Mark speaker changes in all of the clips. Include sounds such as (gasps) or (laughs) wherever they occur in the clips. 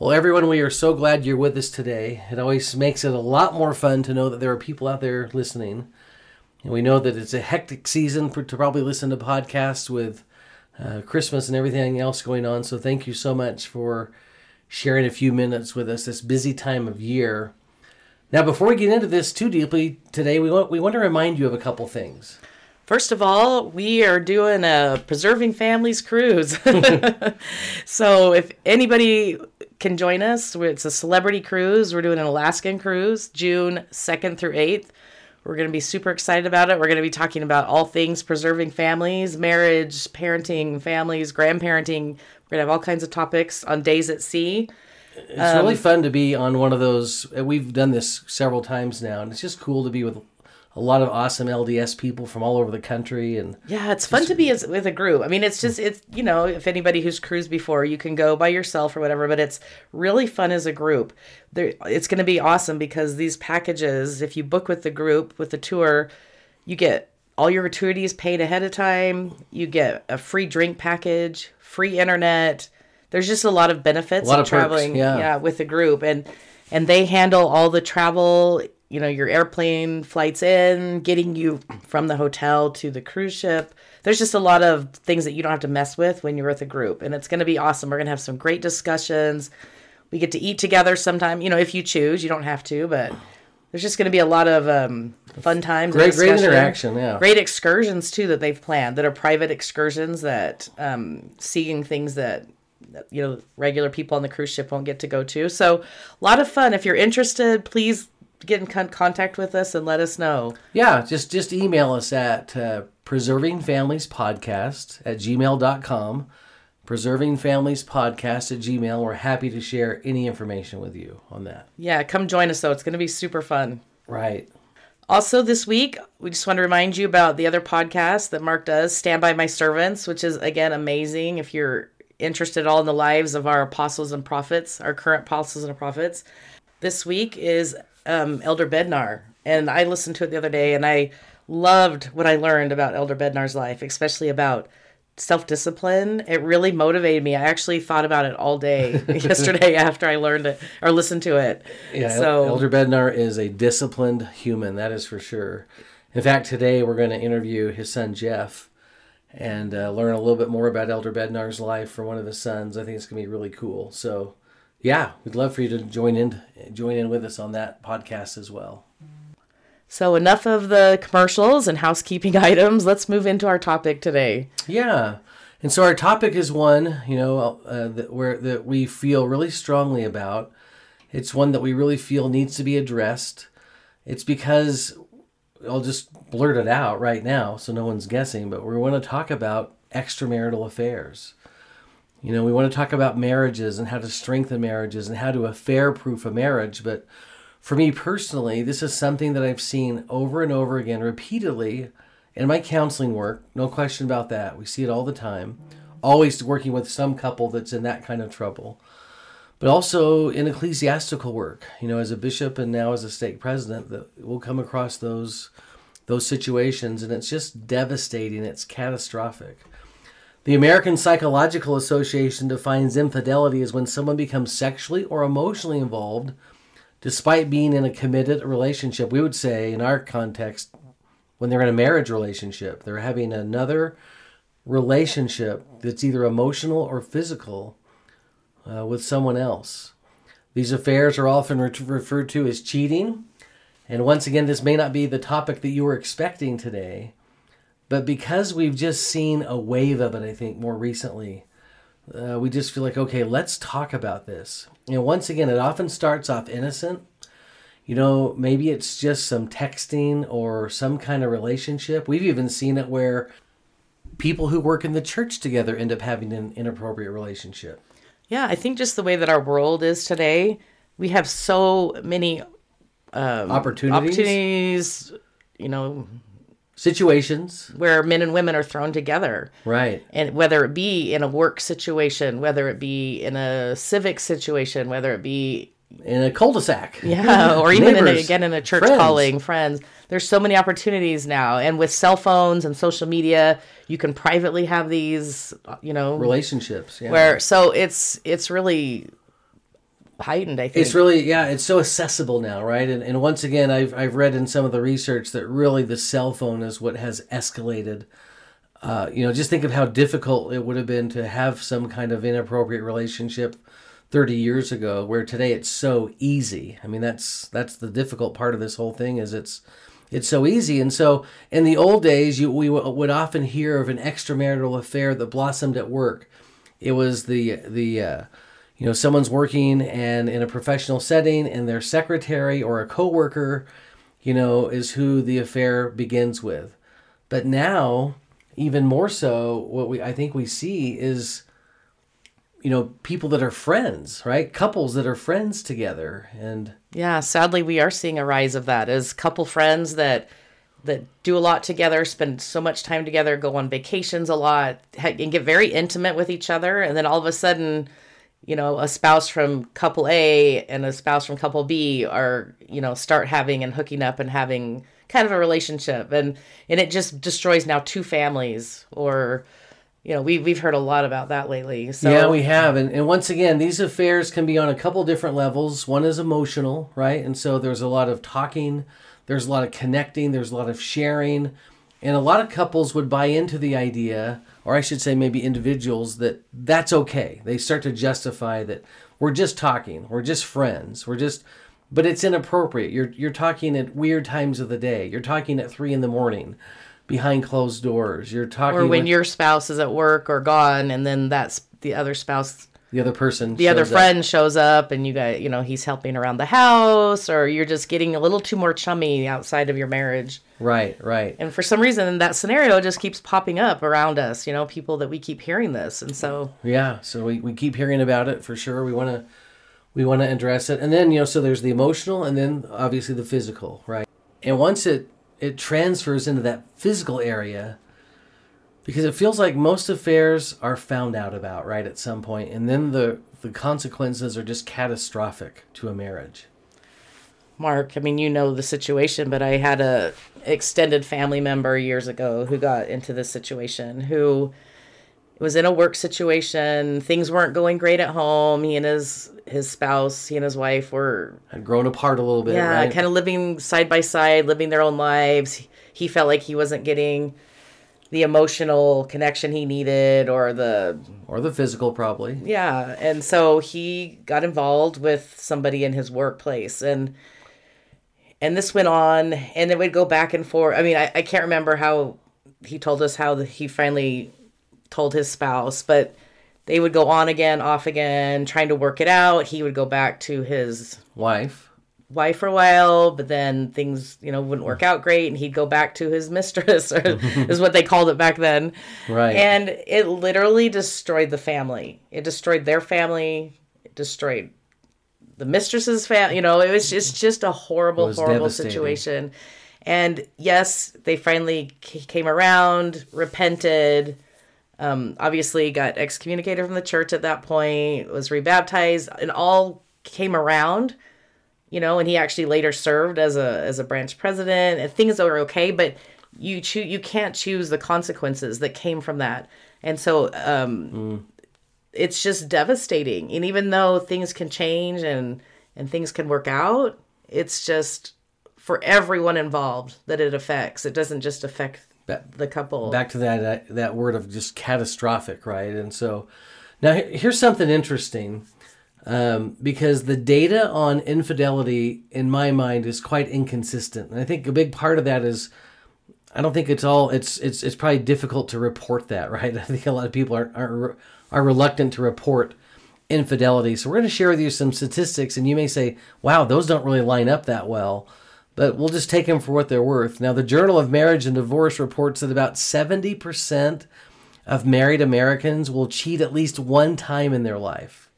Speaker 1: Well, everyone, we are so glad you're with us today. It always makes it a lot more fun to know that there are people out there listening. And we know that it's a hectic season for, to probably listen to podcasts with uh, Christmas and everything else going on. So thank you so much for sharing a few minutes with us this busy time of year. Now, before we get into this too deeply today, we want, we want to remind you of a couple things.
Speaker 2: First of all, we are doing a Preserving Families cruise. (laughs) so if anybody can join us, it's a celebrity cruise. We're doing an Alaskan cruise, June 2nd through 8th. We're going to be super excited about it. We're going to be talking about all things preserving families, marriage, parenting, families, grandparenting. We're going to have all kinds of topics on days at sea.
Speaker 1: It's really um, fun to be on one of those. We've done this several times now, and it's just cool to be with a lot of awesome LDS people from all over the country. And
Speaker 2: Yeah, it's fun to be as, with a group. I mean, it's just it's you know, if anybody who's cruised before, you can go by yourself or whatever, but it's really fun as a group. There, it's going to be awesome because these packages, if you book with the group with the tour, you get all your gratuities paid ahead of time. You get a free drink package, free internet. There's just a lot of benefits
Speaker 1: A lot
Speaker 2: of,
Speaker 1: of perks,
Speaker 2: traveling,
Speaker 1: yeah.
Speaker 2: with a group, and and they handle all the travel. You know, your airplane flights in, getting you from the hotel to the cruise ship. There's just a lot of things that you don't have to mess with when you're with a group, and it's going to be awesome. We're going to have some great discussions. We get to eat together sometime, you know, if you choose. You don't have to, but there's just going to be a lot of um, fun times. and
Speaker 1: Great- great interaction, yeah.
Speaker 2: Great excursions too that they've planned that are private excursions that um, seeing things that that, you know regular people on the cruise ship won't get to go to. So a lot of fun. If you're interested, please get in con- contact with us and let us know.
Speaker 1: yeah, just just email us at uh, preservingfamiliespodcast at gmail.com. Preserving Families Podcast at Gmail. We're happy to share any information with you on that.
Speaker 2: Yeah, come join us though. It's going to be super fun.
Speaker 1: Right.
Speaker 2: Also, this week, we just want to remind you about the other podcast that Mark does, Stand By My Servants, which is, again, amazing if you're interested at all in the lives of our apostles and prophets, our current apostles and prophets. This week is um, Elder Bednar. And I listened to it the other day and I loved what I learned about Elder Bednar's life, especially about self discipline. It really motivated me. I actually thought about it all day (laughs) (laughs) yesterday after I learned it or listened to it.
Speaker 1: Yeah,
Speaker 2: So,
Speaker 1: Elder Bednar is a disciplined human, that is for sure. In fact, today we're going to interview his son Jeff and uh, learn a little bit more about Elder Bednar's life from one of his sons. I think it's going to be really cool. So, yeah, we'd love for you to join in join in with us on that podcast as well.
Speaker 2: So, enough of the commercials and housekeeping (laughs) items. Let's move into our topic today.
Speaker 1: Yeah. And so our topic is one, you know, uh, that where that we feel really strongly about. It's one that we really feel needs to be addressed. It's because I'll just blurt it out right now so no one's guessing, but we want to talk about extramarital affairs. You know, we want to talk about marriages and how to strengthen marriages and how to affair proof a marriage, but for me personally, this is something that I've seen over and over again repeatedly in my counseling work. No question about that. We see it all the time. Always working with some couple that's in that kind of trouble. But also in ecclesiastical work, you know, as a bishop and now as a stake president, that we'll come across those those situations and it's just devastating. It's catastrophic. The American Psychological Association defines infidelity as when someone becomes sexually or emotionally involved despite being in a committed relationship. We would say, in our context, when they're in a marriage relationship, they're having another relationship that's either emotional or physical uh, with someone else. These affairs are often re- referred to as cheating. And once again, this may not be the topic that you were expecting today, but because we've just seen a wave of it, I think, more recently, uh, we just feel like, okay, let's talk about this. And once again, it often starts off innocent. You know, maybe it's just some texting or some kind of relationship. We've even seen it where people who work in the church together end up having an inappropriate relationship.
Speaker 2: Yeah, I think just the way that our world is today, we have so many
Speaker 1: opportunities,
Speaker 2: opportunities, you know,
Speaker 1: situations,
Speaker 2: where men and women are thrown together.
Speaker 1: right?
Speaker 2: And whether it be in a work situation, whether it be in a civic situation, whether it be
Speaker 1: In a cul-de-sac. (laughs)
Speaker 2: yeah, or even in a, again in a church
Speaker 1: friends.
Speaker 2: calling, friends. There's so many opportunities now, and with cell phones and social media, you can privately have these, uh, you know,
Speaker 1: relationships. Yeah.
Speaker 2: where so it's it's really heightened. I think
Speaker 1: It's really yeah, it's so accessible now, right? And and once again, I've I've read in some of the research that really the cell phone is what has escalated. Uh, you know, just think of how difficult it would have been to have some kind of inappropriate relationship 30 years ago, where today it's so easy. I mean, that's that's the difficult part of this whole thing is it's it's so easy. And so in the old days, you we w- would often hear of an extramarital affair that blossomed at work. It was the the uh, you know someone's working and in a professional setting and their secretary or a coworker you know is who the affair begins with. But now even more so what we i think we see is you know people that are friends right? Couples that are friends together and
Speaker 2: Yeah, sadly, we are seeing a rise of that as couple friends that that do a lot together, spend so much time together, go on vacations a lot, and get very intimate with each other, and then all of a sudden, you know, a spouse from couple A and a spouse from couple B are you know start having and hooking up and having kind of a relationship, and and it just destroys now two families or. You know, we've we've heard a lot about that lately. So
Speaker 1: yeah we have and, and once again these affairs can be on a couple different levels one is emotional right and so there's a lot of talking there's a lot of connecting there's a lot of sharing and a lot of couples would buy into the idea or i should say maybe individuals that that's okay. They start to justify that we're just talking we're just friends we're just but it's inappropriate. You're you're talking at weird times of the day. You're talking at three in the morning behind closed doors. You're talking
Speaker 2: or when
Speaker 1: with
Speaker 2: your spouse is at work or gone and then that's the other spouse
Speaker 1: the other person
Speaker 2: the other
Speaker 1: shows up.
Speaker 2: friend shows up and you got you know he's helping around the house or you're just getting a little too more chummy outside of your marriage
Speaker 1: right right
Speaker 2: and for some reason that scenario just keeps popping up around us you know people that we keep hearing this and so
Speaker 1: Yeah, so we, we keep hearing about it for sure. We want to we want to address it, and then you know, so there's the emotional, and then obviously the physical, right? And once it it transfers into that physical area, because it feels like most affairs are found out about right at some point, and then the the consequences are just catastrophic to a marriage.
Speaker 2: mark i mean you know the situation but i had a extended family member years ago who got into this situation who was in a work situation things weren't going great at home he and his his spouse he and his wife were
Speaker 1: Had grown apart a little bit,
Speaker 2: yeah
Speaker 1: right?
Speaker 2: kind of living side by side living their own lives he felt like he wasn't getting the emotional connection he needed or the
Speaker 1: or the physical, probably.
Speaker 2: yeah and so he got involved with somebody in his workplace and and this went on and it would go back and forth. I mean i, I can't remember how he told us how the, he finally told his spouse but they would go on again off again trying to work it out. He would go back to his
Speaker 1: Wife,
Speaker 2: wife for a while, but then things, you know, wouldn't work out great and he'd go back to his (laughs) mistress or is what they called it back then.
Speaker 1: Right.
Speaker 2: And it literally destroyed the family. It destroyed their family. It destroyed the mistress's family. You know, it was just, just a horrible, horrible situation. And yes, they finally c- came around, repented. Um, obviously, got excommunicated from the church at that point. Was rebaptized, and all came around you know, and he actually later served as a as a branch president. And things are okay, but you choose you can't choose the consequences that came from that. And so um it's just devastating. And even though things can change and and things can work out, it's just for everyone involved that it affects. It doesn't just affect the couple.
Speaker 1: back to that, that that word of just catastrophic, right? And so now here's something interesting, um, because the data on infidelity, in my mind, is quite inconsistent, and I think a big part of that is. I don't think it's all. It's it's it's probably difficult to report that, (laughs) right? I think a lot of people are are, are reluctant to report infidelity. So we're going to share with you some statistics, and you may say, "Wow, those don't really line up that well." But we'll just take them for what they're worth. Now, the Journal of Marriage and Divorce reports that about 70% of married Americans will cheat at least one time in their life.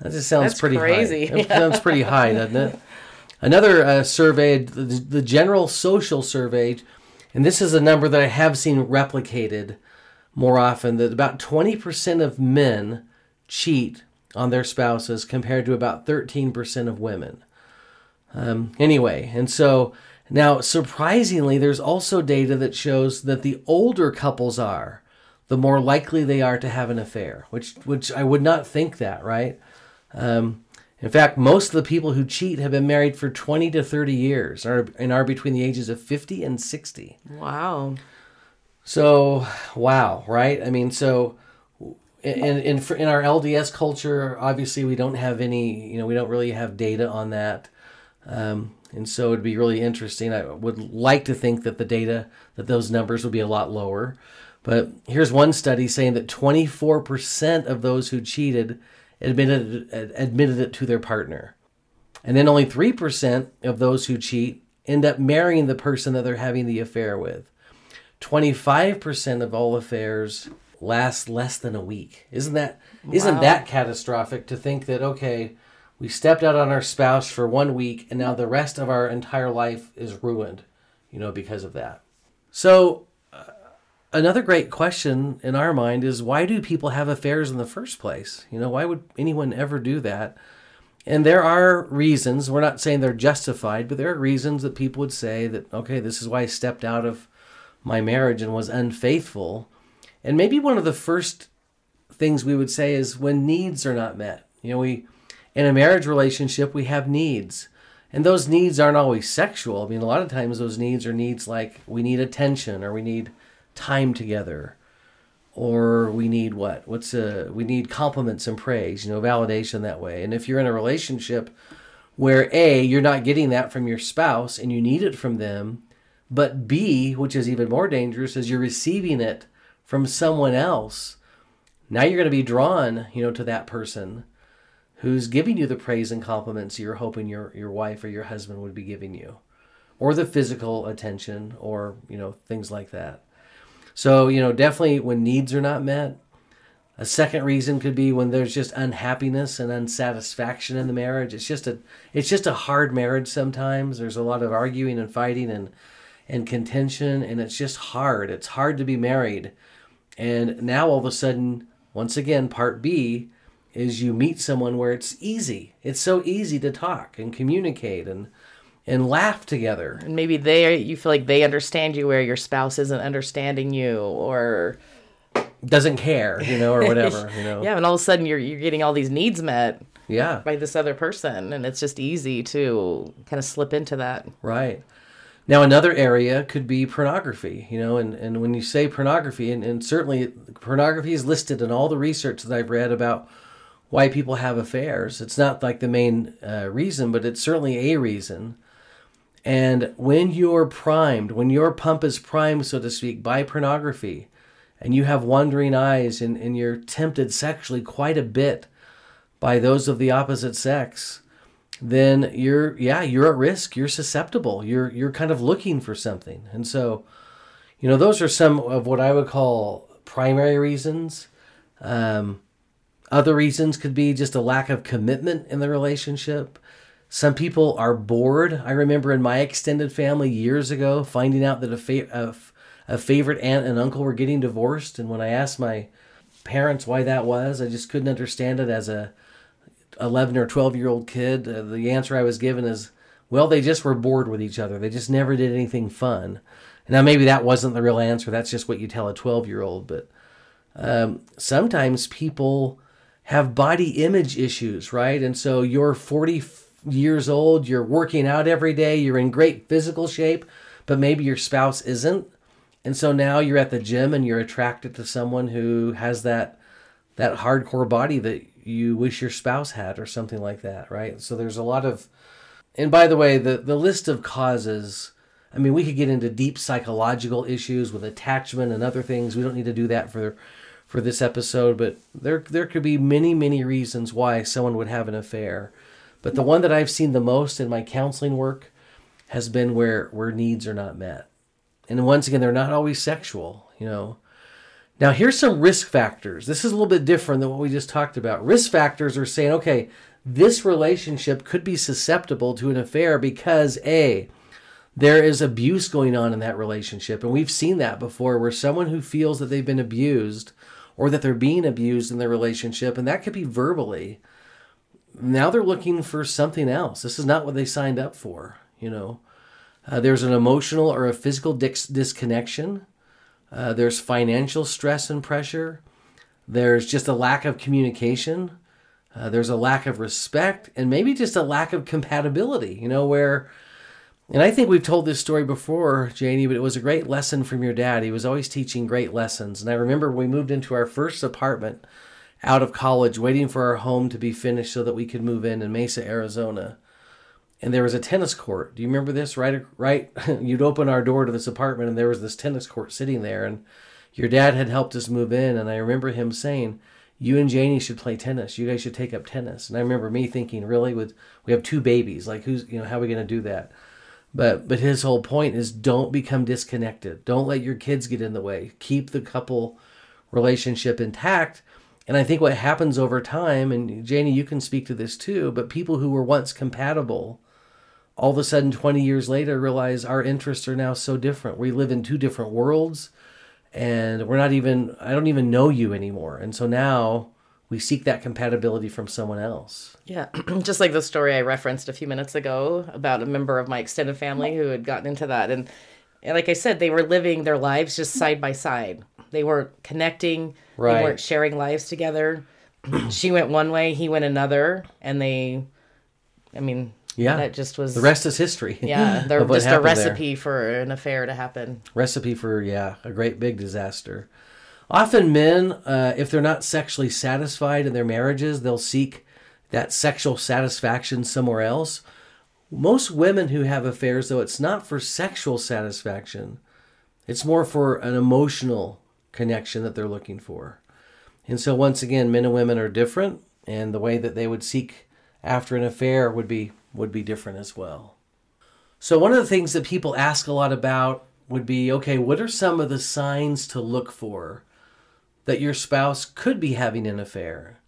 Speaker 1: That just sounds
Speaker 2: That's
Speaker 1: pretty
Speaker 2: crazy.
Speaker 1: high. That sounds (laughs) pretty high, doesn't it? Another uh, survey, the, the General Social Survey, and this is a number that I have seen replicated more often, that about 20% of men cheat on their spouses compared to about 13% of women. Um, anyway, and so now surprisingly, there's also data that shows that the older couples are, the more likely they are to have an affair, which which I would not think that, right? Um, in fact, most of the people who cheat have been married for 20 to 30 years are, and are between the ages of 50 and 60.
Speaker 2: Wow.
Speaker 1: So, wow, right? I mean, so in, in, in our LDS culture, obviously we don't have any, you know, we don't really have data on that. Um, and so it'd be really interesting. I would like to think that the data, that those numbers would be a lot lower. But here's one study saying that 24% of those who cheated admitted admitted it to their partner. And then only 3% of those who cheat end up marrying the person that they're having the affair with. 25% of all affairs last less than a week. Isn't that not
Speaker 2: Wow.
Speaker 1: that catastrophic to think that okay, we stepped out on our spouse for one week and now the rest of our entire life is ruined, you know, because of that. So another great question in our mind is why do people have affairs in the first place? You know, why would anyone ever do that? And there are reasons, we're not saying they're justified, but there are reasons that people would say that, okay, this is why I stepped out of my marriage and was unfaithful. And maybe one of the first things we would say is when needs are not met. You know, we, in a marriage relationship, we have needs. And those needs aren't always sexual. I mean, a lot of times those needs are needs like we need attention or we need time together or we need what? What's a we need compliments and praise you know validation that way. And if you're in a relationship where a you're not getting that from your spouse and you need it from them but b which is even more dangerous is you're receiving it from someone else. Now you're going to be drawn you know to that person who's giving you the praise and compliments you're hoping your your wife or your husband would be giving you or the physical attention or you know things like that so, you know, definitely when needs are not met. A second reason could be when there's just unhappiness and unsatisfaction in the marriage. It's just a it's just a hard marriage sometimes. There's a lot of arguing and fighting and and contention and it's just hard. It's hard to be married. And now all of a sudden, once again, part B is you meet someone where it's easy. It's so easy to talk and communicate and and laugh together.
Speaker 2: And maybe they you feel like they understand you where your spouse isn't understanding you or
Speaker 1: Doesn't care, you know, or whatever, (laughs) you know.
Speaker 2: yeah, and all of a sudden you're you're getting all these needs met
Speaker 1: Yeah.
Speaker 2: by this other person and it's just easy to kind of slip into that.
Speaker 1: Right. Now, another area could be pornography, you know, and, and when you say pornography, and, and certainly pornography is listed in all the research that I've read about why people have affairs. It's not like the main uh, reason, but it's certainly a reason. And when you're primed, when your pump is primed, so to speak, by pornography, and you have wandering eyes and, and you're tempted sexually quite a bit by those of the opposite sex, then you're yeah you're at risk. You're susceptible. You're you're kind of looking for something. And so you know those are some of what i would call primary reasons. Um, other reasons could be just a lack of commitment in the relationship some people are bored i remember in my extended family years ago finding out that a, fa- a, favorite aunt and uncle were getting divorced and when i asked my parents why that was i just couldn't understand it as a 11 or 12 year old kid, uh, the answer I was given is, well, they just were bored with each other. They just never did anything fun. Now, maybe that wasn't the real answer. That's just what you tell a 12 year old. But um, sometimes people have body image issues, right? And so you're 40 f- years old, you're working out every day, you're in great physical shape, but maybe your spouse isn't. And so now you're at the gym and you're attracted to someone who has that that hardcore body that you wish your spouse had or something like that, right? So there's a lot of and by the way, the the list of causes I mean, we could get into deep psychological issues with attachment and other things. We don't need to do that for for this episode, but there there could be many many reasons why someone would have an affair. But the one that I've seen the most in my counseling work has been where where needs are not met. And once again, they're not always sexual, you know. Now, here's some risk factors. This is a little bit different than what we just talked about. Risk factors are saying, okay, this relationship could be susceptible to an affair because A, there is abuse going on in that relationship. And we've seen that before where someone who feels that they've been abused or that they're being abused in their relationship, and that could be verbally, now they're looking for something else. This is not what they signed up for, you know. Uh, there's an emotional or a physical dis- disconnection. Uh, there's financial stress and pressure. There's just a lack of communication. Uh, there's a lack of respect and maybe just a lack of compatibility, you know, where, and I think we've told this story before, Janie, but it was a great lesson from your dad. He was always teaching great lessons. And I remember we moved into our first apartment out of college, waiting for our home to be finished so that we could move in in Mesa, Arizona. And there was a tennis court. Do you remember this? Right, right. (laughs) You'd open our door to this apartment, and there was this tennis court sitting there. And your dad had helped us move in, and I remember him saying, "You and Janie should play tennis. You guys should take up tennis." And I remember me thinking, "Really? With we have two babies, like who's you know how are we going to do that?" But but his whole point is don't become disconnected. Don't let your kids get in the way. Keep the couple relationship intact and I think what happens over time, and Janie, you can speak to this too, but people who were once compatible, all of a sudden 20 years later realize our interests are now so different. We live in two different worlds, and we're not even, I don't even know you anymore. And so now we seek that compatibility from someone else.
Speaker 2: Yeah, (clears throat) just like the story I referenced a few minutes ago about a member of my extended family who had gotten into that. And, and like I said, they were living their lives just side by side. They weren't connecting Right. They weren't sharing lives together. (clears throat) she went one way, he went another, and they, I mean,
Speaker 1: yeah,
Speaker 2: that just was
Speaker 1: the rest is history.
Speaker 2: Yeah, (laughs) they're just a recipe there. for an affair to happen.
Speaker 1: Recipe for yeah, a great big disaster. Often men, uh, if they're not sexually satisfied in their marriages, they'll seek that sexual satisfaction somewhere else. Most women who have affairs, though, it's not for sexual satisfaction. It's more for an emotional connection that they're looking for. And so, once again, men and women are different, and the way that they would seek after an affair would be would be different as well. So, one of the things that people ask a lot about would be, okay, what are some of the signs to look for that your spouse could be having an affair?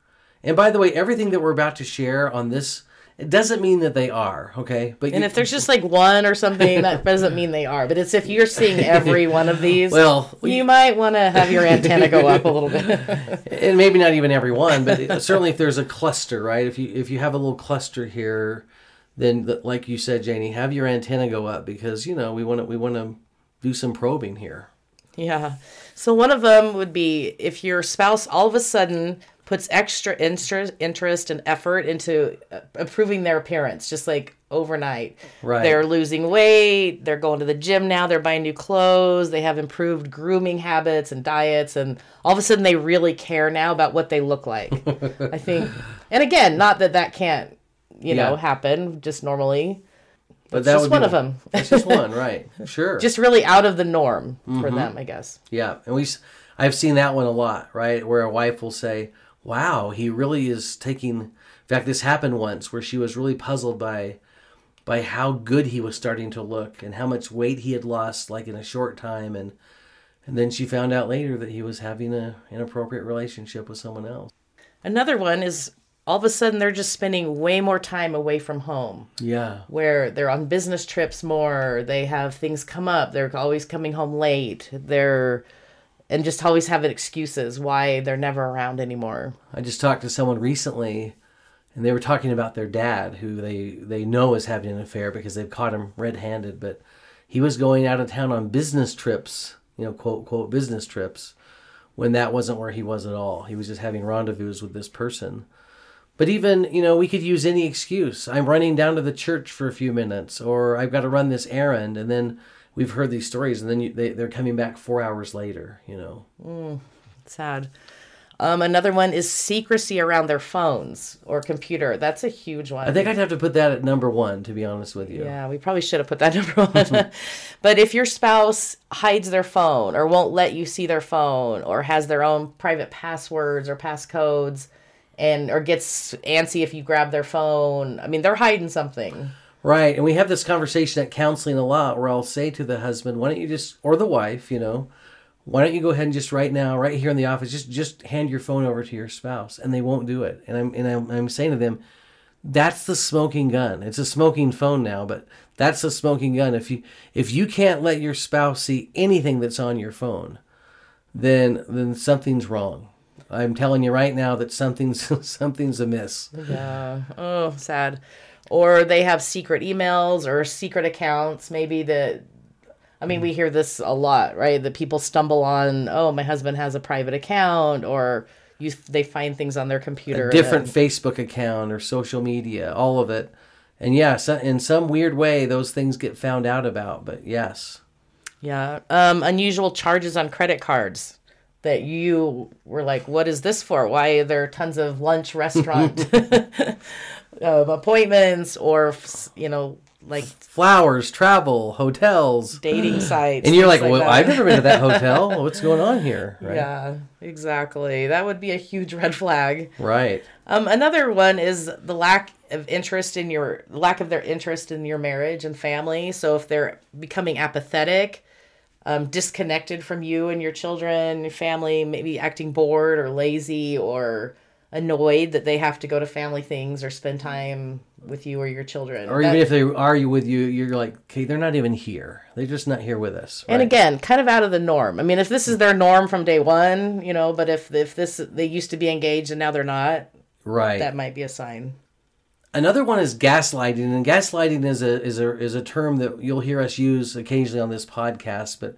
Speaker 1: And by the way, everything that we're about to share on this it doesn't mean that they are, okay?
Speaker 2: But and you, if there's just like one or something, that (laughs) doesn't mean they are. But it's if you're seeing every one of these, well, we, you might want to have your antenna go up a little bit. (laughs)
Speaker 1: and maybe not even every one, but certainly if there's a cluster, right? If you if you have a little cluster here, then like you said, Janie, have your antenna go up because you know we want to we want to do some probing here.
Speaker 2: Yeah. So one of them would be if your spouse all of a sudden puts extra interest, interest and effort into uh, improving their appearance, just like overnight. Right. They're losing weight. They're going to the gym now. They're buying new clothes. They have improved grooming habits and diets, and all of a sudden they really care now about what they look like. (laughs) I think, and again, not that that can't, you yeah. know, happen just normally. But that's just one, of them.
Speaker 1: That's just one, (laughs) right? Sure.
Speaker 2: just really out of the norm mm-hmm. for them, I guess.
Speaker 1: Yeah, and we, I've seen that one a lot, right? Where a wife will say, wow, he really is taking. In fact, this happened once where she was really puzzled by by how good he was starting to look and how much weight he had lost like in a short time and and then she found out later that he was having a inappropriate relationship with someone else.
Speaker 2: Another one is all of a sudden they're just spending way more time away from home.
Speaker 1: Yeah.
Speaker 2: Where they're on business trips more, they have things come up, they're always coming home late. They're and just always having excuses why they're never around anymore.
Speaker 1: I just talked to someone recently and they were talking about their dad who they they know is having an affair because they've caught him red-handed but he was going out of town on business trips, you know, quote quote business trips when that wasn't where he was at all. He was just having rendezvous with this person. But even, you know, we could use any excuse. I'm running down to the church for a few minutes or I've got to run this errand and then we've heard these stories, and then you, they they're coming back four hours later. You know,
Speaker 2: mm, sad. Um, another one is secrecy around their phones or computer. That's a huge one.
Speaker 1: I think I'd have to put that at number one, to be honest with you.
Speaker 2: Yeah, we probably should have put that (laughs) number one. (laughs) but if your spouse hides their phone or won't let you see their phone or has their own private passwords or passcodes and or gets antsy if you grab their phone, I mean, they're hiding something.
Speaker 1: Right. And we have this conversation at counseling a lot where I'll say to the husband, why don't you just, or the wife, you know, why don't you go ahead and just right now, right here in the office, just just hand your phone over to your spouse, and they won't do it. And I'm and I'm, I'm saying to them, that's the smoking gun. It's a smoking phone now, but that's the smoking gun. If you if you can't let your spouse see anything that's on your phone, then then something's wrong. I'm telling you right now that something's (laughs) something's amiss.
Speaker 2: Yeah. Oh, sad. Or they have secret emails or secret accounts. Maybe that. I mean, we hear this a lot, right? That people stumble on. Oh, my husband has a private account, or you they find things on their computer.
Speaker 1: A different Facebook account or social media, all of it. And yeah, so in some weird way, those things get found out about. But yes.
Speaker 2: Yeah. Um, unusual charges on credit cards that you were like, what is this for? Why are there tons of lunch restaurant (laughs) (laughs) um, appointments or, you know, like
Speaker 1: flowers, travel, hotels,
Speaker 2: dating (gasps) sites.
Speaker 1: And you're like, like well, that. I've never been to that hotel. (laughs) What's going on here?
Speaker 2: Right? Yeah, exactly. That would be a huge red flag.
Speaker 1: Right.
Speaker 2: Um, another one is the lack of interest in your lack of their interest in your marriage and family. So if they're becoming apathetic, um, disconnected from you and your children, your family, maybe acting bored or lazy or annoyed that they have to go to family things or spend time with you or your children.
Speaker 1: Or that, even if they are you with you, you're like, okay, they're not even here. They're just not here with us.
Speaker 2: Right? And again, kind of out of the norm. I mean, if this is their norm from day one, you know, but if if this they used to be engaged and now they're not,
Speaker 1: right,
Speaker 2: that might be a sign.
Speaker 1: Another one is gaslighting, and gaslighting is a is a is a term that you'll hear us use occasionally on this podcast, but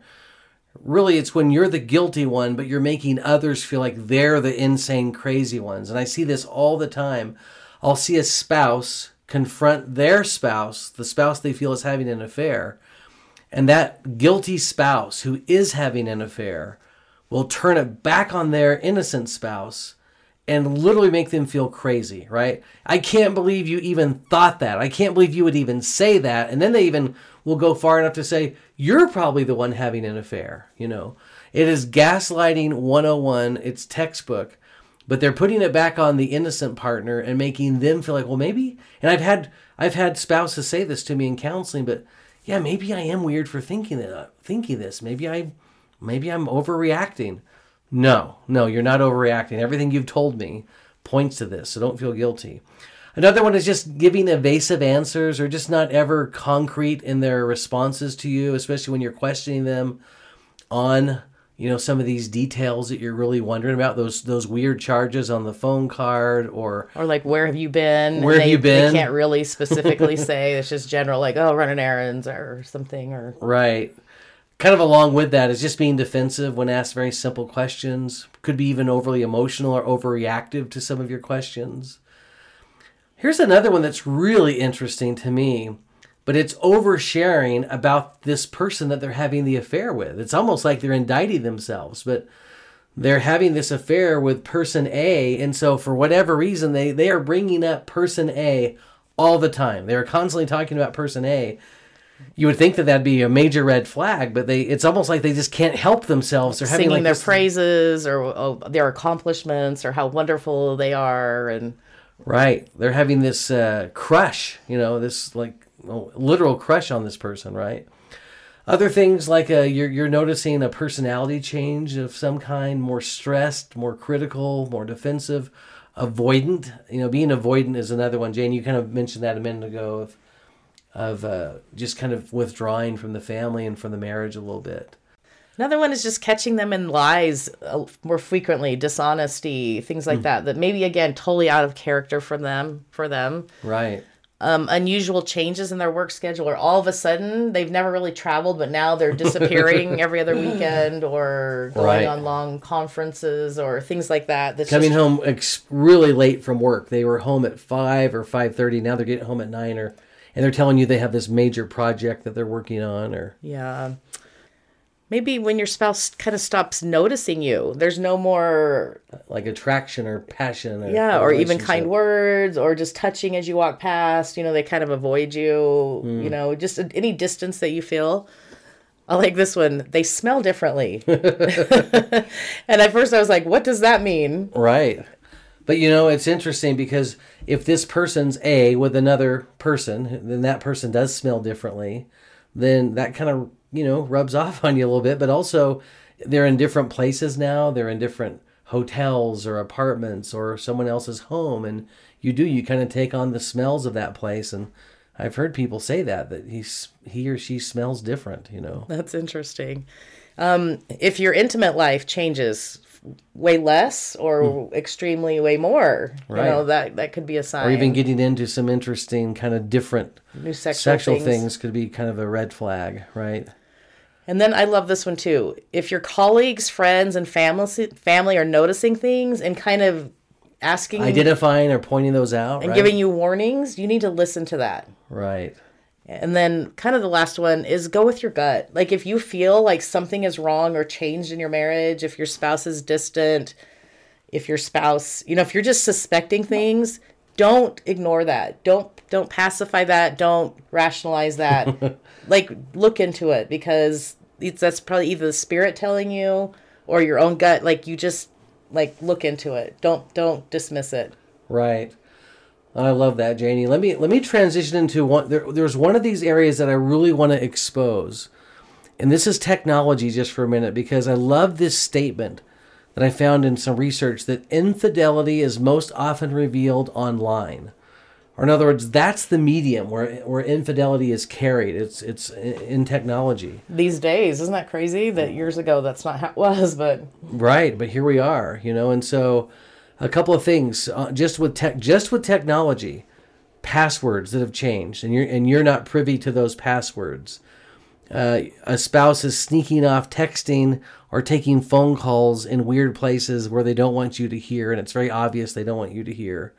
Speaker 1: really it's when you're the guilty one, but you're making others feel like they're the insane, crazy ones. And I see this all the time. I'll see a spouse confront their spouse, the spouse they feel is having an affair, and that guilty spouse who is having an affair will turn it back on their innocent spouse and literally make them feel crazy, right? I can't believe you even thought that. I can't believe you would even say that. And then they even will go far enough to say, you're probably the one having an affair, you know. It is gaslighting 101, it's textbook, but they're putting it back on the innocent partner and making them feel like, well, maybe, and I've had I've had spouses say this to me in counseling, but yeah, maybe I am weird for thinking that thinking this. Maybe I maybe I'm overreacting. No, no, you're not overreacting. Everything you've told me points to this, so don't feel guilty. Another one is just giving evasive answers or just not ever concrete in their responses to you, especially when you're questioning them on you know some of these details that you're really wondering about those those weird charges on the phone card or
Speaker 2: or like where have you been
Speaker 1: where have
Speaker 2: they,
Speaker 1: you been
Speaker 2: they can't really (laughs) specifically say it's just general like oh running errands or something or
Speaker 1: right kind of along with that is just being defensive when asked very simple questions. Could be even overly emotional or overreactive to some of your questions. Here's another one that's really interesting to me, but it's oversharing about this person that they're having the affair with. It's almost like they're indicting themselves, but they're having this affair with person A, and so for whatever reason, they, they are bringing up person A all the time. They are constantly talking about person A you would think that that'd be a major red flag, but they it's almost like they just can't help themselves. They're
Speaker 2: singing
Speaker 1: having like
Speaker 2: their praises or oh, their accomplishments or how wonderful they are, and
Speaker 1: right, they're having this uh, crush, you know, this like oh, literal crush on this person, right? Other things like uh, you're you're noticing a personality change of some kind, more stressed, more critical, more defensive, avoidant. You know, being avoidant is another one. Jane, you kind of mentioned that a minute ago of, of uh, just kind of withdrawing from the family and from the marriage a little bit.
Speaker 2: Another one is just catching them in lies uh, more frequently, dishonesty, things like mm. that. That maybe again totally out of character for them. For them,
Speaker 1: right?
Speaker 2: Um, unusual changes in their work schedule, or all of a sudden they've never really traveled, but now they're disappearing (laughs) every other weekend, or going right. on long conferences, or things like that.
Speaker 1: That's coming just... home ex- really late from work. They were home at five or five thirty. Now they're getting home at nine or and they're telling you they have this major project that they're working on or
Speaker 2: yeah maybe when your spouse kind of stops noticing you there's no more
Speaker 1: like attraction or passion or
Speaker 2: yeah or even kind words or just touching as you walk past you know they kind of avoid you mm. you know just any distance that you feel I like this one. They smell differently. (laughs) and at first I was like, what does that mean?
Speaker 1: Right. But you know, it's interesting because if this person's A with another person, then that person does smell differently, then that kind of, you know, rubs (laughs) off on you a little bit. But also, they're in different places now, they're in different hotels or apartments or someone else's home. And you do you kind of take on the smells of that place and I've heard people say that that he's he or she smells different, you know.
Speaker 2: That's interesting. Um, if your intimate life changes way less or extremely way more, you know that that could be a sign.
Speaker 1: Or even getting into some interesting kind of different
Speaker 2: new sexual,
Speaker 1: sexual
Speaker 2: things.
Speaker 1: things could be kind of a red flag, right?
Speaker 2: And then I love this one too. If your colleagues, friends, and family family are noticing things and kind of asking
Speaker 1: Identifying or pointing those out,
Speaker 2: and
Speaker 1: right?
Speaker 2: giving you warnings, you need to listen to that.
Speaker 1: right.
Speaker 2: And then, kind of the last one is go with your gut. Like, if you feel like something is wrong or changed in your marriage, if your spouse is distant, if your spouse, you know, if you're just suspecting things, don't ignore that. Don't don't pacify that. Don't rationalize that. (laughs) like, look into it because it's that's probably either the spirit telling you or your own gut. Like, you just like look into it. Don't don't dismiss it.
Speaker 1: Right. I love that, Janie. Let me let me transition into one. There, there's one of these areas that I really want to expose, and this is technology. Just for a minute, because I love this statement that I found in some research that infidelity is most often revealed online, or in other words, that's the medium where where infidelity is carried. It's it's in technology.
Speaker 2: These days, isn't that crazy? That years ago, that's not how it was, but
Speaker 1: Right, but here we are, you know, and so a couple of things uh, just with tech, just with technology, passwords that have changed, and you're and you're not privy to those passwords. Uh, a spouse is sneaking off texting or taking phone calls in weird places where they don't want you to hear, and it's very obvious they don't want you to hear.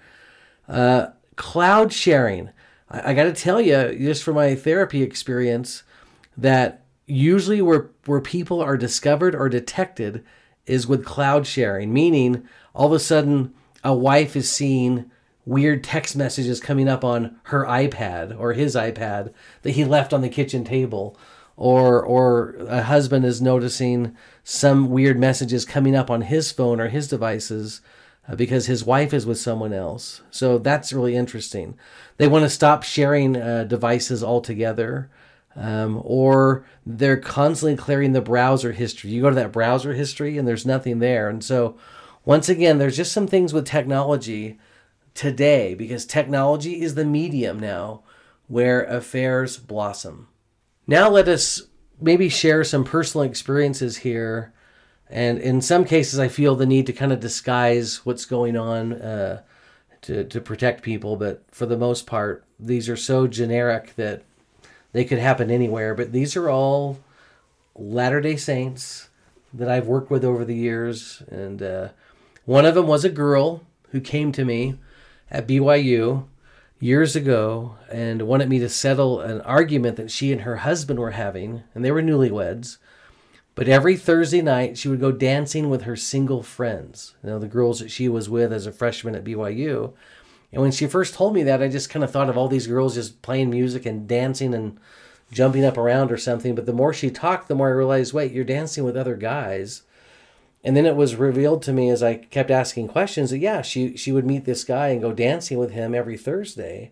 Speaker 1: Uh, cloud sharing. I, I got to tell you, just from my therapy experience, that usually where where people are discovered or detected is with cloud sharing, meaning all of a sudden a wife is seeing weird text messages coming up on her iPad or his iPad that he left on the kitchen table or or a husband is noticing some weird messages coming up on his phone or his devices because his wife is with someone else. So that's really interesting. They want to stop sharing uh, devices altogether. Um, or they're constantly clearing the browser history. You go to that browser history and there's nothing there. And so, once again, there's just some things with technology today because technology is the medium now where affairs blossom. Now, let us maybe share some personal experiences here. And in some cases, I feel the need to kind of disguise what's going on uh, to, to protect people. But for the most part, these are so generic that they could happen anywhere. But these are all Latter day Saints that I've worked with over the years. And uh, one of them was a girl who came to me at BYU years ago and wanted me to settle an argument that she and her husband were having, and they were newlyweds. But every Thursday night, she would go dancing with her single friends, you know, the girls that she was with as a freshman at BYU. And when she first told me that, I just kind of thought of all these girls just playing music and dancing and jumping up around or something. But the more she talked, the more I realized, wait, you're dancing with other guys. And then it was revealed to me as I kept asking questions that yeah, she she would meet this guy and go dancing with him every Thursday.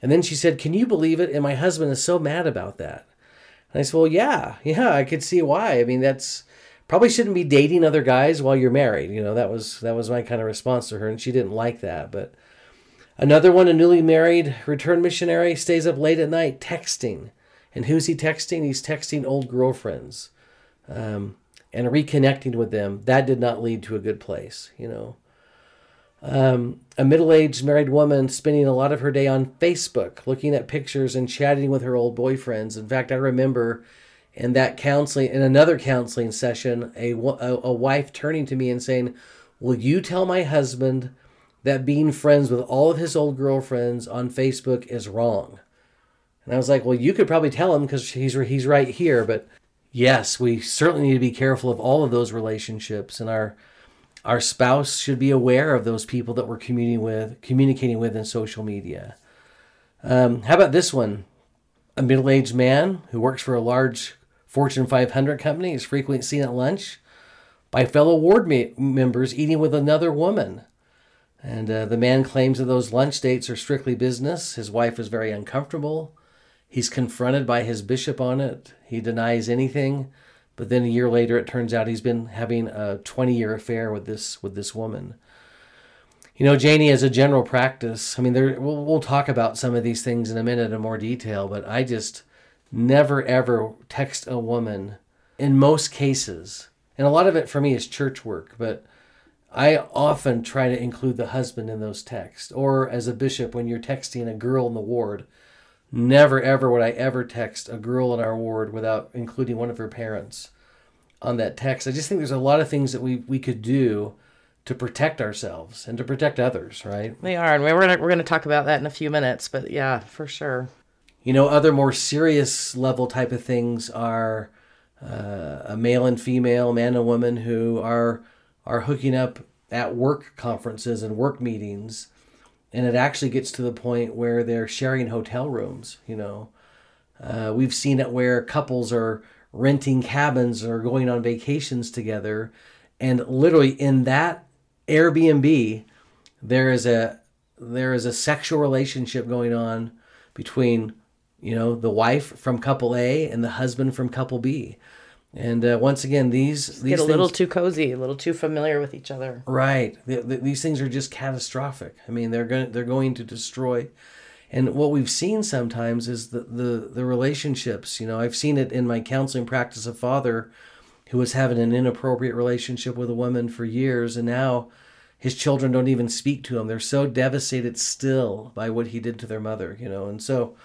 Speaker 1: And then she said, "Can you believe it?" And my husband is so mad about that. And I said, "Well, yeah, yeah, I could see why. I mean, that's probably shouldn't be dating other guys while you're married. You know, that was that was my kind of response to her, and she didn't like that. But another one, a newly married return missionary, stays up late at night texting. And who's he texting? He's texting old girlfriends. Um, and reconnecting with them, that did not lead to a good place, you know. Um, a middle aged married woman spending a lot of her day on Facebook, looking at pictures and chatting with her old boyfriends. In fact, I remember in that counseling, in another counseling session, a, a, a wife turning to me and saying, Will you tell my husband that being friends with all of his old girlfriends on Facebook is wrong? And I was like, Well, you could probably tell him because he's, he's right here, but yes, we certainly need to be careful of all of those relationships, and our our spouse should be aware of those people that we're communicating with, communicating with in social media. Um, how about this one? A middle-aged man who works for a large Fortune 500 company is frequently seen at lunch by fellow ward me- members eating with another woman. And uh, the man claims that those lunch dates are strictly business. His wife is very uncomfortable. He's confronted by his bishop on it. He denies anything, but then a year later, it turns out he's been having a 20-year affair with this with this woman. You know, Janie, as a general practice, I mean, there we'll, we'll talk about some of these things in a minute in more detail, but I just never ever text a woman in most cases. And a lot of it for me is church work, but I often try to include the husband in those texts. Or as a bishop, when you're texting a girl in the ward, never ever would I ever text a girl in our ward without including one of her parents on that text. I just think there's a lot of things that we, we could do to protect ourselves and to protect others, right?
Speaker 2: They are, and we're gonna we're gonna talk about that in a few minutes. But yeah, for sure.
Speaker 1: You know, other more serious level type of things are uh, a male and female, man and woman who are are hooking up at work conferences and work meetings, and it actually gets to the point where they're sharing hotel rooms. You know, uh, we've seen it where couples are renting cabins or going on vacations together, and literally in that Airbnb, there is a there is a sexual relationship going on between you know the wife from couple A and the husband from couple B. And uh, once again, these these
Speaker 2: Get a little too cozy, a little too familiar with each other.
Speaker 1: Right. The, the, these things are just catastrophic. I mean, they're going they're going to destroy. And what we've seen sometimes is the, the the relationships. You know, I've seen it in my counseling practice. A father who was having an inappropriate relationship with a woman for years, and now his children don't even speak to him. They're so devastated still by what he did to their mother. You know, and so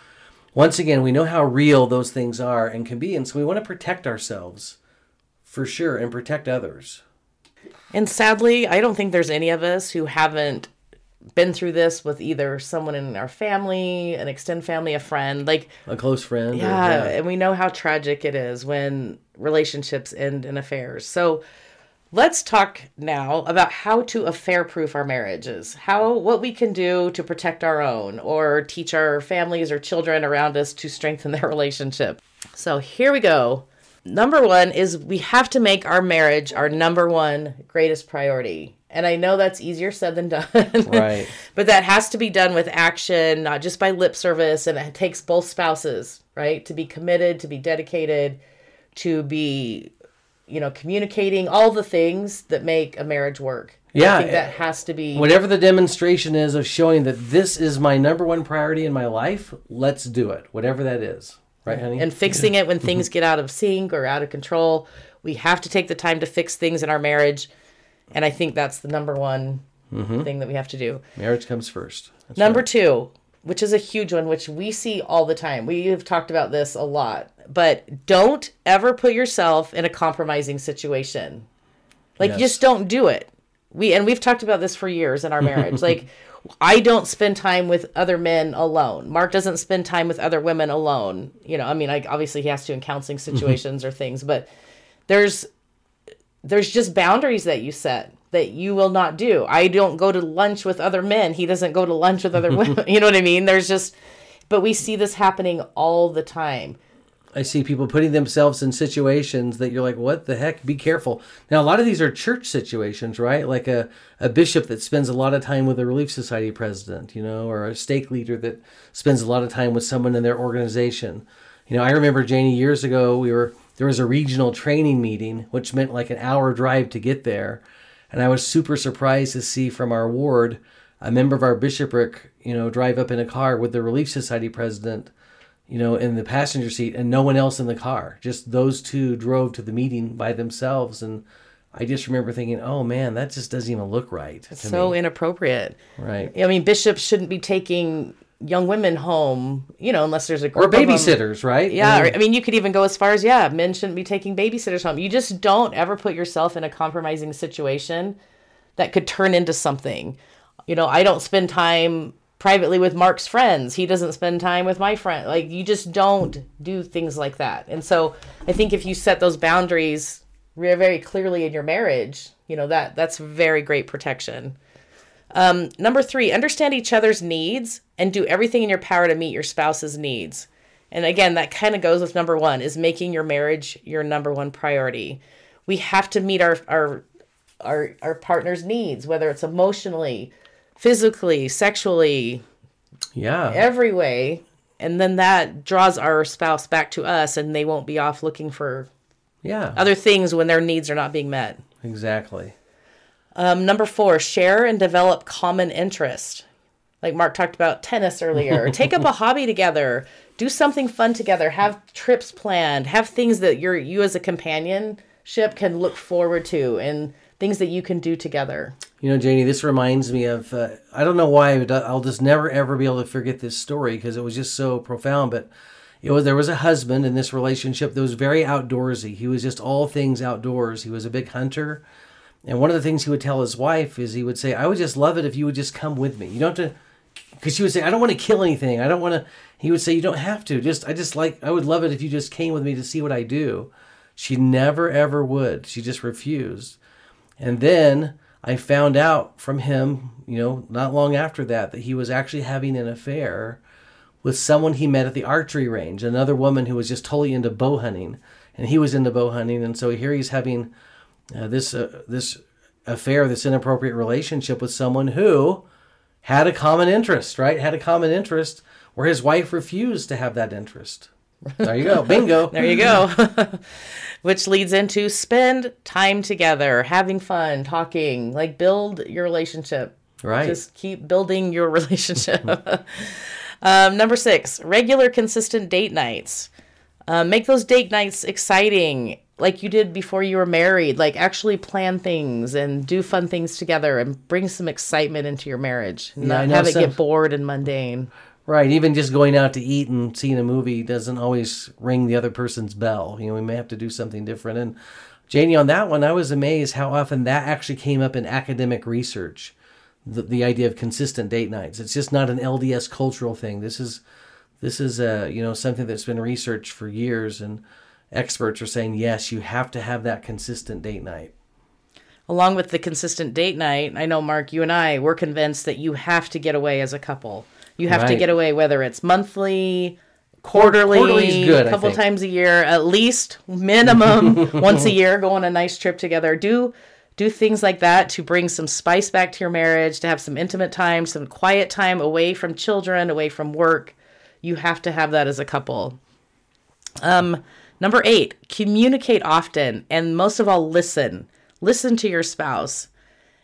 Speaker 1: once again, we know how real those things are and can be, and so we want to protect ourselves for sure and protect others.
Speaker 2: And sadly, I don't think there's any of us who haven't been through this with either someone in our family, an extended family, a friend. Like,
Speaker 1: A close friend. or-
Speaker 2: yeah, and we know how tragic it is when relationships end in affairs. So, let's talk now about how to affair proof our marriages. How what we can do to protect our own or teach our families or children around us to strengthen (laughs) their relationship. So, here we go. Number 1 is we have to make our marriage our number one greatest priority. And I know that's easier said than (laughs) done.
Speaker 1: Right.
Speaker 2: But that has to be done with action, not just by lip service. And it takes both spouses, right? To be committed, to be dedicated, to be, you know, communicating all the things that make a marriage work.
Speaker 1: Yeah,
Speaker 2: I think that eh, has to be.
Speaker 1: whatever the demonstration is of showing that this is my number one priority in my life, let's do it. Whatever that is. Right, honey?
Speaker 2: and fixing it when (laughs) things get out of sync or out of control. We have to take the time to fix things in our marriage. And I think that's the number one mm-hmm. thing that we have to do.
Speaker 1: Marriage comes first. That's
Speaker 2: Number two, which is a huge one, which we see all the time. We have talked about this a lot, but don't ever put yourself in a compromising situation. Like,
Speaker 1: Yes.
Speaker 2: just don't do it. We and we've talked about this for years in our (laughs) marriage. like, I don't spend time with other men alone. Mark doesn't spend time with other women alone. You know, I mean, like obviously he has to in counseling mm-hmm. situations or things, but there's there's just boundaries that you set that you will not do. I don't go to lunch with other men. He doesn't go to lunch with other (laughs) women. (laughs) You know what I mean? There's just, but we see this happening all the time.
Speaker 1: I see people putting themselves in situations that you're like, what the heck? Be careful. Now, a lot of these are church situations, right? Like a, a bishop that spends a lot of time with a Relief Society president, you know, or a stake leader that spends a lot of time with someone in their organization. You know, I remember Janie years ago, we were there was a regional training meeting, which meant like an hour drive to get there. And I was super surprised to see from our ward a member of our bishopric, you know, drive up in a car with the Relief Society president you know, in the passenger seat and no one else in the car. Just those two drove to the meeting by themselves. And I just remember thinking, oh man, that just doesn't even look right. To
Speaker 2: So
Speaker 1: me.
Speaker 2: inappropriate.
Speaker 1: right.
Speaker 2: I mean, bishops shouldn't be taking young women home, you know, unless there's a
Speaker 1: Or
Speaker 2: group of them.
Speaker 1: babysitters, right?
Speaker 2: Yeah,
Speaker 1: I
Speaker 2: or,
Speaker 1: mean,
Speaker 2: I mean, you could even go as far as yeah, men shouldn't be taking babysitters home. You just don't ever put yourself in a compromising situation that could turn into something. You know, I don't spend time privately with Mark's friends. He doesn't spend time with my friend. Like you just don't do things like that. And so I think if you set those boundaries very, very clearly in your marriage, you know that that's very great protection. Um, number three, understand each other's needs and do everything in your power to meet your spouse's needs. And again, that kind of goes with number one is making your marriage your number one priority. We have to meet our our our, our partner's needs, whether it's emotionally, physically, sexually,
Speaker 1: yeah.
Speaker 2: every way. And then that draws our spouse back to us and they won't be off looking for
Speaker 1: Yeah.
Speaker 2: other things when their needs are not being met.
Speaker 1: exactly.
Speaker 2: Um, number four, share and develop common interest. Like Mark talked about tennis earlier. (laughs) Take up a hobby together. Do something fun together. Have trips planned. Have things that you're you as a companionship can look forward to and things that you can do together.
Speaker 1: You know, Janie, this reminds me of, uh, I don't know why, but I'll just never ever be able to forget this story because it was just so profound. But it was, there was a husband in this relationship that was very outdoorsy. He was just all things outdoors. He was a big hunter. And one of the things he would tell his wife is he would say, I would just love it if you would just come with me. You don't have to, because she would say, I don't want to kill anything. I don't want to, he would say, You don't have to. Just, I just like, I would love it if you just came with me to see what I do. She never ever would. She just refused. And then I found out from him, you know, not long after that, that he was actually having an affair with someone he met at the archery range, another woman who was just totally into bow hunting, and he was into bow hunting, and so here he's having uh, this uh, this affair, this inappropriate relationship with someone who had a common interest, right? Had a common interest where his wife refused to have that interest. There you go, (laughs) bingo.
Speaker 2: there you go. (laughs) which leads into spend time together, having fun, talking, like build your relationship.
Speaker 1: Right.
Speaker 2: Just keep building your (laughs) relationship. um, number six, regular, consistent date nights. Um, make those date nights exciting, like you did before you were married. Like actually plan things and do fun things together, and bring some excitement into your marriage. Not have it some... get bored and mundane.
Speaker 1: Right. Even just going out to eat and seeing a movie doesn't always ring the other person's bell. You know, we may have to do something different. And Janie, on that one, I was amazed how often that actually came up in academic research. The, the idea of consistent date nights. It's just not an LDS cultural thing. This is this is uh, you know something that's been researched for years, and experts are saying yes, you have to have that consistent date night
Speaker 2: along with the consistent date night, I know Mark, you and I, we're convinced that you have to get away as a couple. You have right. to get away, whether it's monthly, quarterly,
Speaker 1: good,
Speaker 2: a couple times a year, at least minimum (laughs) once a year. Go on a nice trip together. Do do things like that to bring some spice back to your marriage, to have some intimate time, some quiet time away from children, away from work. You have to have that as a couple. Um, number eight, communicate often, and most of all, listen. Listen to your spouse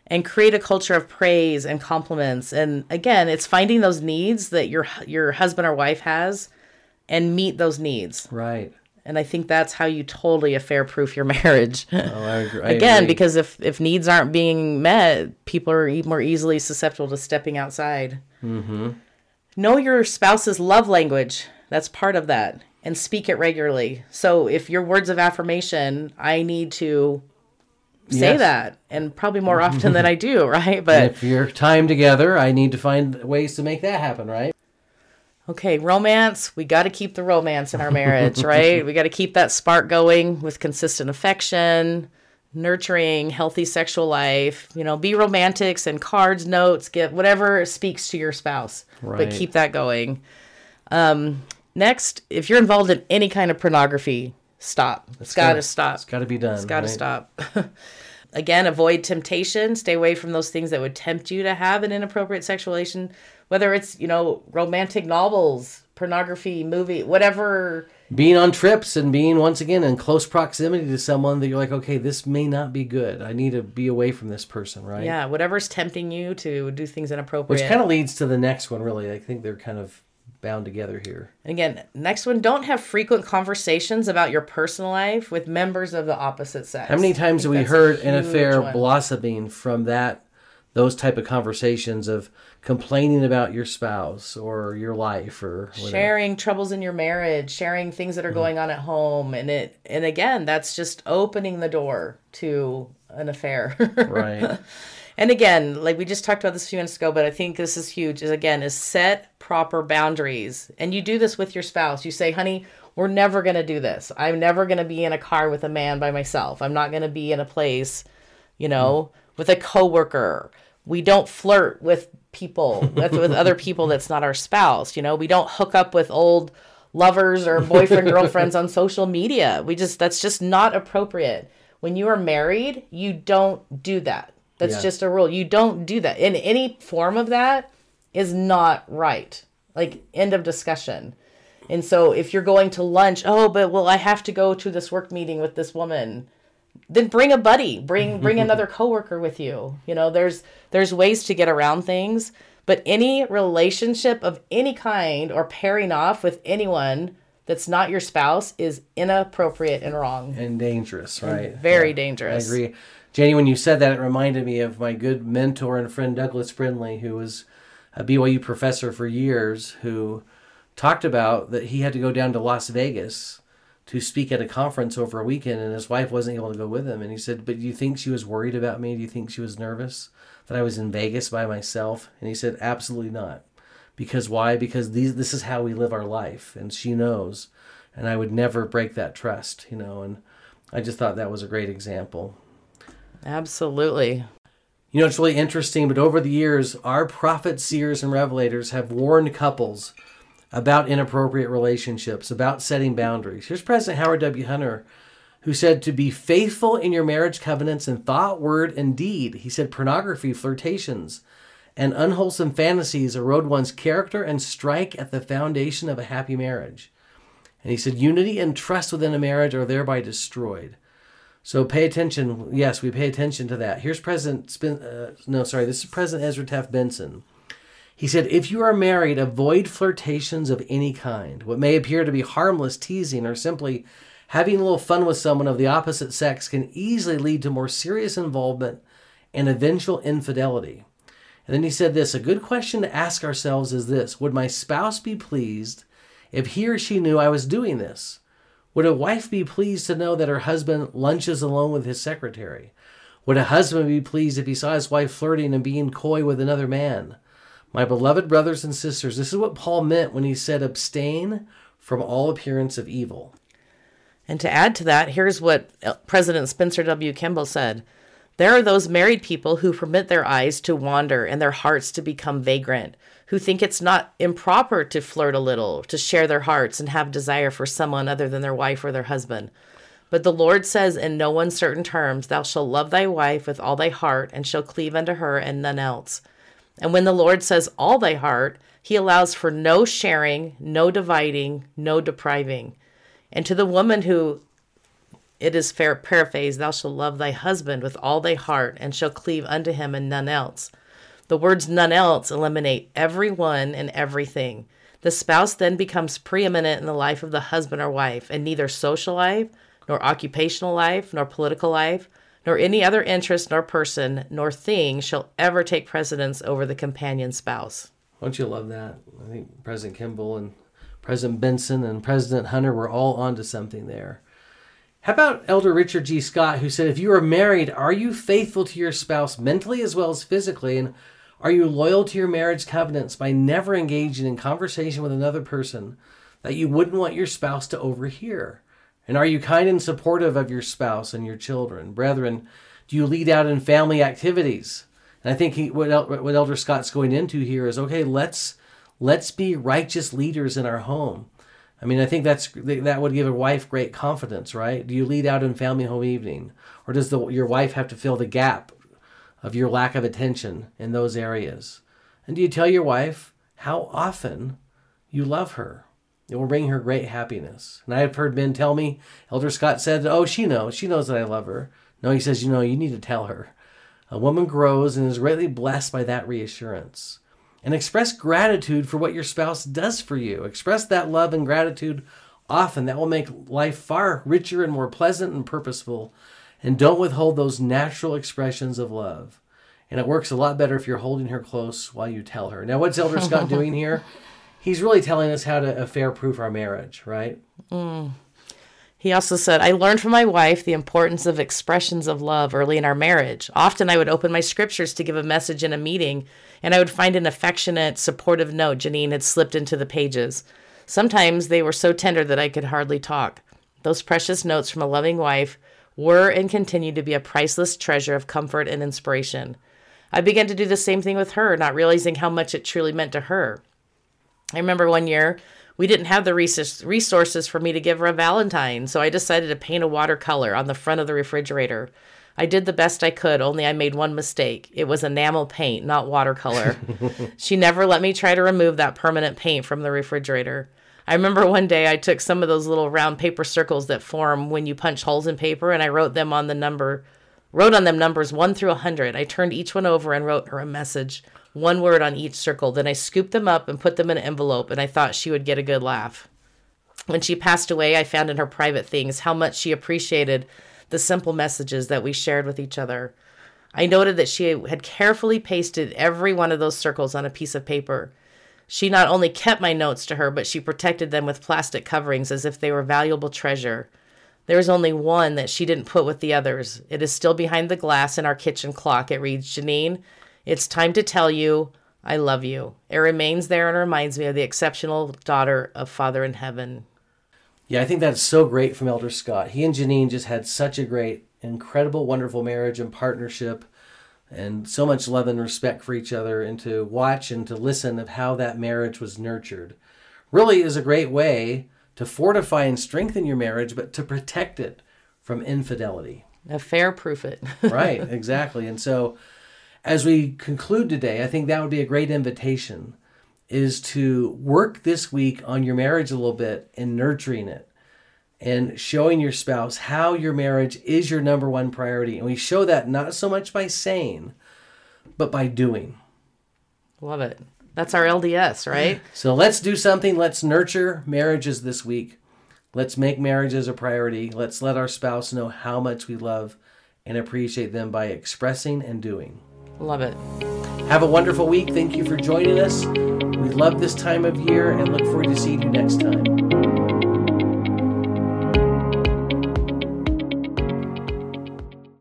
Speaker 2: and create a culture of praise and compliments. And again, it's finding those needs that your your husband or wife has and meet those needs.
Speaker 1: Right.
Speaker 2: And I think that's how you totally affair proof your (laughs) marriage.
Speaker 1: Oh, I agree. I (laughs)
Speaker 2: again,
Speaker 1: agree.
Speaker 2: because if if needs aren't being met, people are more easily susceptible to stepping outside.
Speaker 1: Mm-hmm.
Speaker 2: Know your spouse's love language. That's part of that. And speak it regularly. So if your words of affirmation, I need to say yes. that and probably more often than I do, (laughs) right?
Speaker 1: But and if you're time together, I need to find ways to make that happen, right?
Speaker 2: Okay, romance, we got to keep the romance in our marriage, (laughs) right? We got to keep that spark going with consistent affection, nurturing, healthy sexual life. You know, be romantics and cards, notes, get whatever speaks to your spouse, right. but keep that going. Um, next, if you're involved in any kind of pornography, stop. It's, it's got to stop.
Speaker 1: It's got to be done.
Speaker 2: It's got to right? stop. (laughs) Again, avoid temptation. Stay away from those things that would tempt you to have an inappropriate sexual relation, whether it's, you know, romantic novels, pornography, movie, whatever.
Speaker 1: Being on trips and being once again in close proximity to someone that you're like, okay, this may not be good. I need to be away from this person, right?
Speaker 2: Yeah, whatever's tempting you to do things inappropriate.
Speaker 1: Which kind of leads to the next one, really. I think they're kind of bound together here.
Speaker 2: And again, next one, don't have frequent conversations about your personal life with members of the opposite sex.
Speaker 1: How many times have we heard an affair one. blossoming from that those type of conversations of complaining about your spouse or your life or whatever.
Speaker 2: sharing troubles in your marriage, sharing things that are mm-hmm. going on at home and it and again, that's just opening the door to an affair. (laughs)
Speaker 1: right.
Speaker 2: And again, like we just talked about this a few minutes ago, but I think this is huge. Is again is set proper boundaries, and you do this with your spouse. You say, "Honey, we're never gonna do this. I'm never gonna be in a car with a man by myself. I'm not gonna be in a place, you know, mm. with a coworker. We don't flirt with people with, with other people that's not our spouse. You know, we don't hook up with old." lovers or boyfriend (laughs) girlfriends on social media. We just that's just not appropriate. When you are married, you don't do that. That's yeah. just a rule. You don't do that. In any form of that is not right. Like end of discussion. And so if you're going to lunch, oh, but well, I have to go to this work meeting with this woman. then bring a buddy, bring bring (laughs) another coworker with you. You know, there's there's ways to get around things, but any relationship of any kind or pairing off with anyone that's not your spouse is inappropriate and wrong.
Speaker 1: And dangerous, right?
Speaker 2: Very dangerous.
Speaker 1: I agree. Janie, when you said that, it reminded me of my good mentor and friend Douglas Brinley, who was a BYU professor for years, who talked about that he had to go down to Las Vegas to speak at a conference over a weekend, and his wife wasn't able to go with him. And he said, "But do you think she was worried about me? Do you think she was nervous that I was in Vegas by myself?" And he said, "Absolutely not." Because why? Because these this is how we live our life, and she knows, and I would never break that trust, you know. And I just thought that was a great example.
Speaker 2: Absolutely.
Speaker 1: You know, it's really interesting, but over the years, our prophets, seers, and revelators have warned couples about inappropriate relationships, about setting boundaries. Here's President Howard W. Hunter, who said to be faithful in your marriage covenants in thought, word, and deed. He said pornography, flirtations, and unwholesome fantasies erode one's character and strike at the foundation of a happy marriage. And he said unity and trust within a marriage are thereby destroyed. So pay attention. Yes, we pay attention to that. Here's President Spin. Uh, no, sorry, this is President Ezra Taft Benson. He said, If you are married, avoid flirtations of any kind. What may appear to be harmless teasing or simply having a little fun with someone of the opposite sex can easily lead to more serious involvement and eventual infidelity. And then he said this a good question to ask ourselves is this Would my spouse be pleased if he or she knew I was doing this? Would a wife be pleased to know that her husband lunches alone with his secretary? Would a husband be pleased if he saw his wife flirting and being coy with another man? My beloved brothers and sisters, this is what Paul meant when he said, abstain from all appearance of evil.
Speaker 2: And to add to that, here's what President Spencer W. Kimball said There are those married people who permit their eyes to wander and their hearts to become vagrant, who think it's not improper to flirt a little, to share their hearts and have desire for someone other than their wife or their husband. But the Lord says in no uncertain terms, Thou shalt love thy wife with all thy heart, and shall cleave unto her and none else. And when the Lord says all thy heart, he allows for no sharing, no dividing, no depriving. And to the woman who it is fair paraphrase, thou shalt love thy husband with all thy heart, and shall cleave unto him and none else. The words none else eliminate everyone and everything. The spouse then becomes preeminent in the life of the husband or wife, and neither social life, nor occupational life, nor political life, nor any other interest, nor person, nor thing shall ever take precedence over the companion spouse.
Speaker 1: Don't you love that? I think President Kimball and President Benson and President Hunter were all onto something there. How about Elder Richard G. Scott, who said, If you are married, are you faithful to your spouse mentally as well as physically? And are you loyal to your marriage covenants by never engaging in conversation with another person that you wouldn't want your spouse to overhear? And are you kind and supportive of your spouse and your children? Brethren, do you lead out in family activities? And I think he, what, El, what Elder Scott's going into here is okay, let's let's be righteous leaders in our home. I mean, I think that's that would give a wife great confidence, right? Do you lead out in family home evening, or does the, your wife have to fill the gap of your lack of attention in those areas? And do you tell your wife how often you love her? It will bring her great happiness. And I have heard men tell me, Elder Scott said, Oh, she knows. She knows that I love her. No, he says, You know, you need to tell her. A woman grows and is greatly blessed by that reassurance. And express gratitude for what your spouse does for you. Express that love and gratitude often. That will make life far richer and more pleasant and purposeful and don't withhold those natural expressions of love. And it works a lot better if you're holding her close while you tell her. Now, what's Elder Scott (laughs) doing here? He's really telling us how to affair proof our marriage, right?
Speaker 2: Mm. He also said, I learned from my wife the importance of expressions of love early in our marriage. Often I would open my scriptures to give a message in a meeting, and I would find an affectionate, supportive note Jeanene had slipped into the pages. Sometimes they were so tender that I could hardly talk. Those precious notes from a loving wife were and continue to be a priceless treasure of comfort and inspiration. I began to do the same thing with her, not realizing how much it truly meant to her. I remember one year we didn't have the resources for me to give her a Valentine, so I decided to paint a watercolor on the front of the refrigerator. I did the best I could, only I made one mistake. It was enamel paint, not watercolor. (laughs) she never let me try to remove that permanent paint from the refrigerator. I remember one day I took some of those little round paper circles that form when you punch holes in paper and I wrote them on the number, wrote on them numbers 1 through a 100. I turned each one over and wrote her a message, one word on each circle. Then I scooped them up and put them in an envelope and I thought she would get a good laugh. When she passed away, I found in her private things how much she appreciated the simple messages that we shared with each other. I noted that she had carefully pasted every one of those circles on a piece of paper. She not only kept my notes to her, but she protected them with plastic coverings as if they were valuable treasure. There is only one that she didn't put with the others. It is still behind the glass in our kitchen clock. It reads, Jeanene, it's time to tell you I love you. It remains there and reminds me of the exceptional daughter of Father in Heaven.
Speaker 1: Yeah, I think that's so great from Elder Scott. He and Jeanene just had such a great, incredible, wonderful marriage and partnership, and so much love and respect for each other. And to watch and to listen of how that marriage was nurtured really is a great way to fortify and strengthen your marriage, but to protect it from infidelity.
Speaker 2: Affair proof it. (laughs)
Speaker 1: right, exactly. And so, as we conclude today, I think that would be a great invitation is to work this week on your marriage a little bit and nurturing it and showing your spouse how your marriage is your number one priority. And we show that not so much by saying, but by doing.
Speaker 2: Love it. That's our LDS, right?
Speaker 1: So let's do something. Let's nurture marriages this week. Let's make marriages a priority. Let's let our spouse know how much we love and appreciate them by expressing and doing.
Speaker 2: Love it.
Speaker 1: Have a wonderful week. Thank you for joining us. We love this time of year and look forward to seeing you next time.